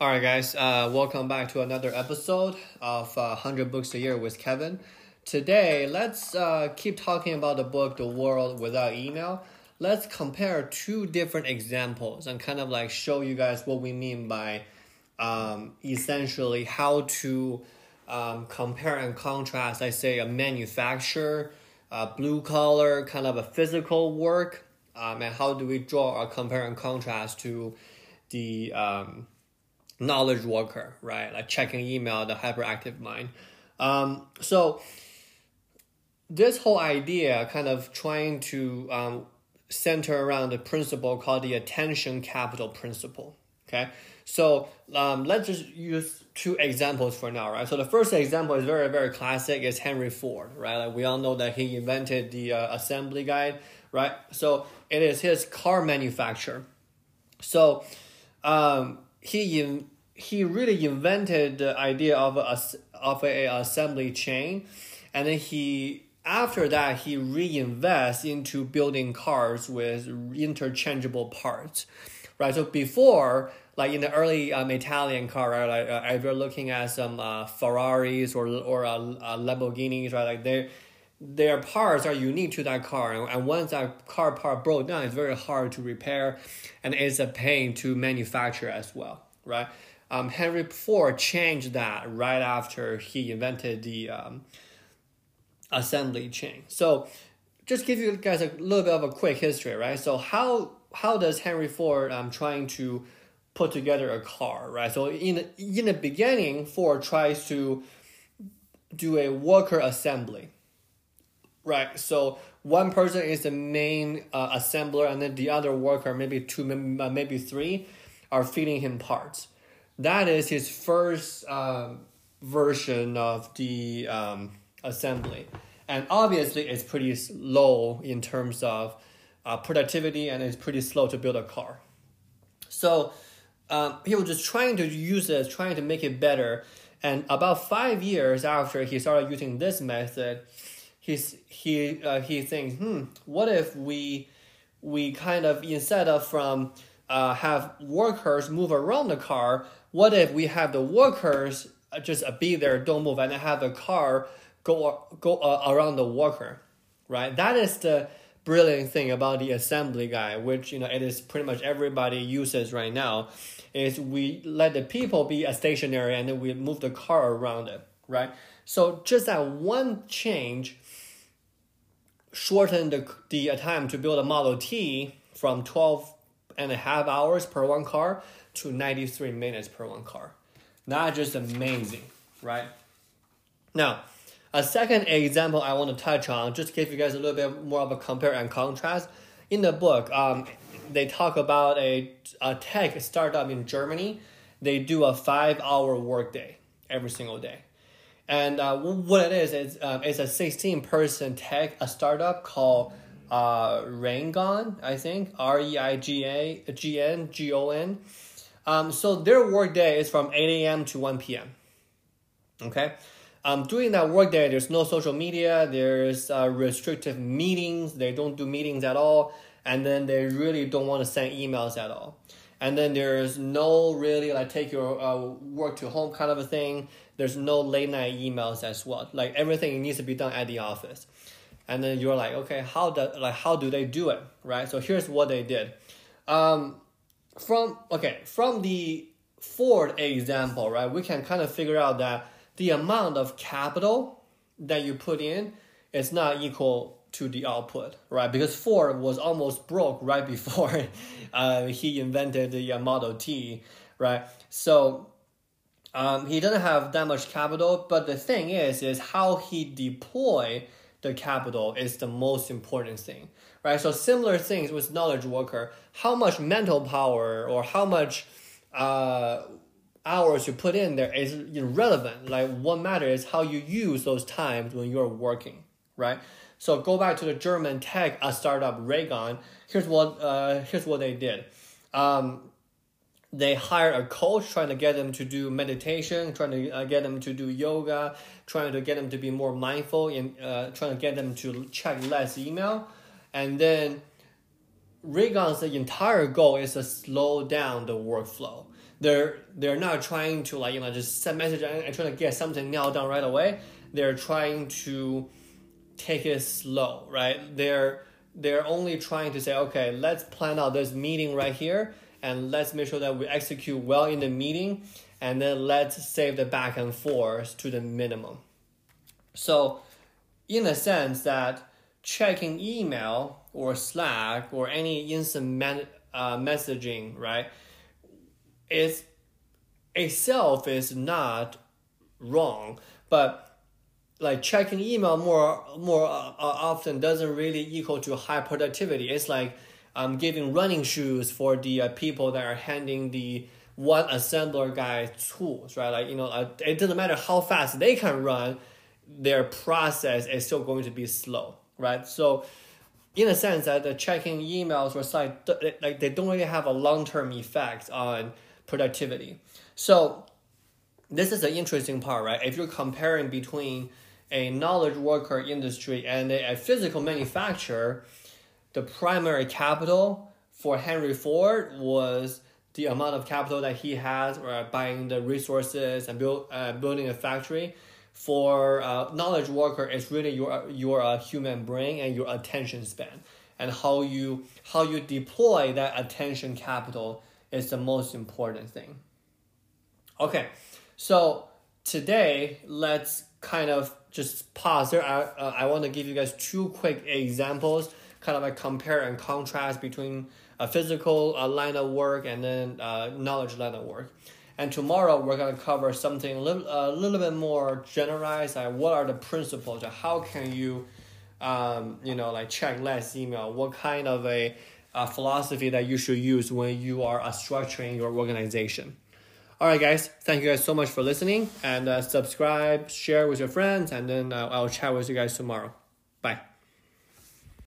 All right, guys, uh, welcome back to another episode of uh, 100 Books a Year with Kevin. Today, let's uh, keep talking about the book The World Without Email. Let's compare two different examples and kind of like show you guys what we mean by um, essentially how to um, compare and contrast, I say, a manufacturer, a blue collar, kind of a physical work, um, and how do we draw a compare and contrast to the um, knowledge worker, right? Like checking email, the hyperactive mind. Um, so this whole idea kind of trying to um, center around the principle called the attention capital principle. Okay, so um, let's just use two examples for now, right? So the first example is very very classic. Is Henry Ford, right? Like we all know that he invented the uh, assembly guide, right? So it is his car manufacturer. So um, he in, he really invented the idea of a of a assembly chain, and then he after that he reinvests into building cars with interchangeable parts, right? So before like in the early um, Italian car, right? Like uh, if you're looking at some uh, Ferraris or or uh, Lamborghinis, right? Like they their parts are unique to that car. And, once that car part broke down it's very hard to repair and it's a pain to manufacture as well right? Um, henry ford changed that right after he invented the um, assembly chain. So just give you guys a little bit of a quick history right? So how how does henry ford um, trying to put together a car right? So in in the beginning ford tries to do a worker assembly Right. So one person is the main uh, assembler, and then the other worker, maybe two, uh, maybe three, are feeding him parts. That is his first um, version of the um, assembly, and obviously it's pretty low in terms of uh, productivity, and it's pretty slow to build a car. So um, he was just trying to use this, trying to make it better. And about five years after he started using this method, he's he uh, he thinks, hmm, what if we we kind of instead of from uh, have workers move around the car, what if we have the workers uh, just uh, be there, don't move, and have the car go go uh, around the worker, right? That is the brilliant thing about the assembly guy, which you know it is pretty much everybody uses right now, is we let the people be a stationary and then we move the car around it, right? So just that one change shortened the, the time to build a Model T from 12 and a half hours per one car to 93 minutes per one car. Not just amazing, right? Now, a second example I want to touch on, just to give you guys a little bit more of a compare and contrast. In the book, um, they talk about a, a tech startup in Germany. They do a five hour workday every single day. And uh, what it is, is um, it's a 16 person tech, a startup called uh, Reigon, I think, R E I G A G N G O N. Um, so their workday is from 8 a.m. to 1 p.m. Okay? Um, during that workday, there's no social media, there's uh, restrictive meetings, they don't do meetings at all, and then they really don't want to send emails at all. And then there's no really like take your uh, work to home kind of a thing there's no late night emails as well. Like everything needs to be done at the office. And then you're like, okay, how do like how do they do it, right? So here's what they did. Um, from okay, from the Ford example, right, we can kind of figure out that the amount of capital that you put in is not equal to the output, right? Because Ford was almost broke right before uh, he invented the uh, Model T, right? So um, he doesn't have that much capital, but the thing is, is how he deploy the capital is the most important thing, right? So similar things with knowledge worker, how much mental power or how much uh, hours you put in there is irrelevant. Like what matters is how you use those times when you're working, right? So go back to the German tech a startup Reigon. Here's what uh, here's what they did. Um, they hired a coach trying to get them to do meditation trying to uh, get them to do yoga trying to get them to be more mindful and uh, trying to get them to check less email and then Reigon's entire goal is to slow down the workflow they're they're not trying to like you know just send message and, and trying to get something nailed down right away. They're trying to take it slow, right? They're they're only trying to say, okay, let's plan out this meeting right here, and let's make sure that we execute well in the meeting, and then let's save the back and forth to the minimum. So, in a sense, that checking email or Slack or any instant man, uh, messaging, right, is itself is not wrong, but like checking email more more uh, uh, often doesn't really equal to high productivity. It's like um, giving running shoes for the uh, people that are handing the one assembler guy tools, right? Like you know, uh, it doesn't matter how fast they can run, their process is still going to be slow, right? So in a sense that the checking emails or site like they don't really have a long term effect on productivity. So this is the interesting part, right? If you're comparing between a knowledge worker industry and a, physical manufacturer, the primary capital for Henry Ford was the amount of capital that he has or buying the resources and build uh, building a factory for uh, knowledge worker it's really your your uh, human brain and your attention span. And how you how you deploy that attention capital is the most important thing. Okay so today let's kind of just pause there i, uh, I want to give you guys two quick examples kind of like compare and contrast between a physical uh, line of work and then uh, knowledge line of work and tomorrow we're going to cover something a little, a little bit more generalized. Like what are the principles? How can you, um, you know, like check less email? What kind of a, a philosophy that you should use when you are structuring your organization? All right, guys. Thank you guys so much for listening and uh, subscribe, share with your friends, and then uh, I'll chat with you guys tomorrow. Bye.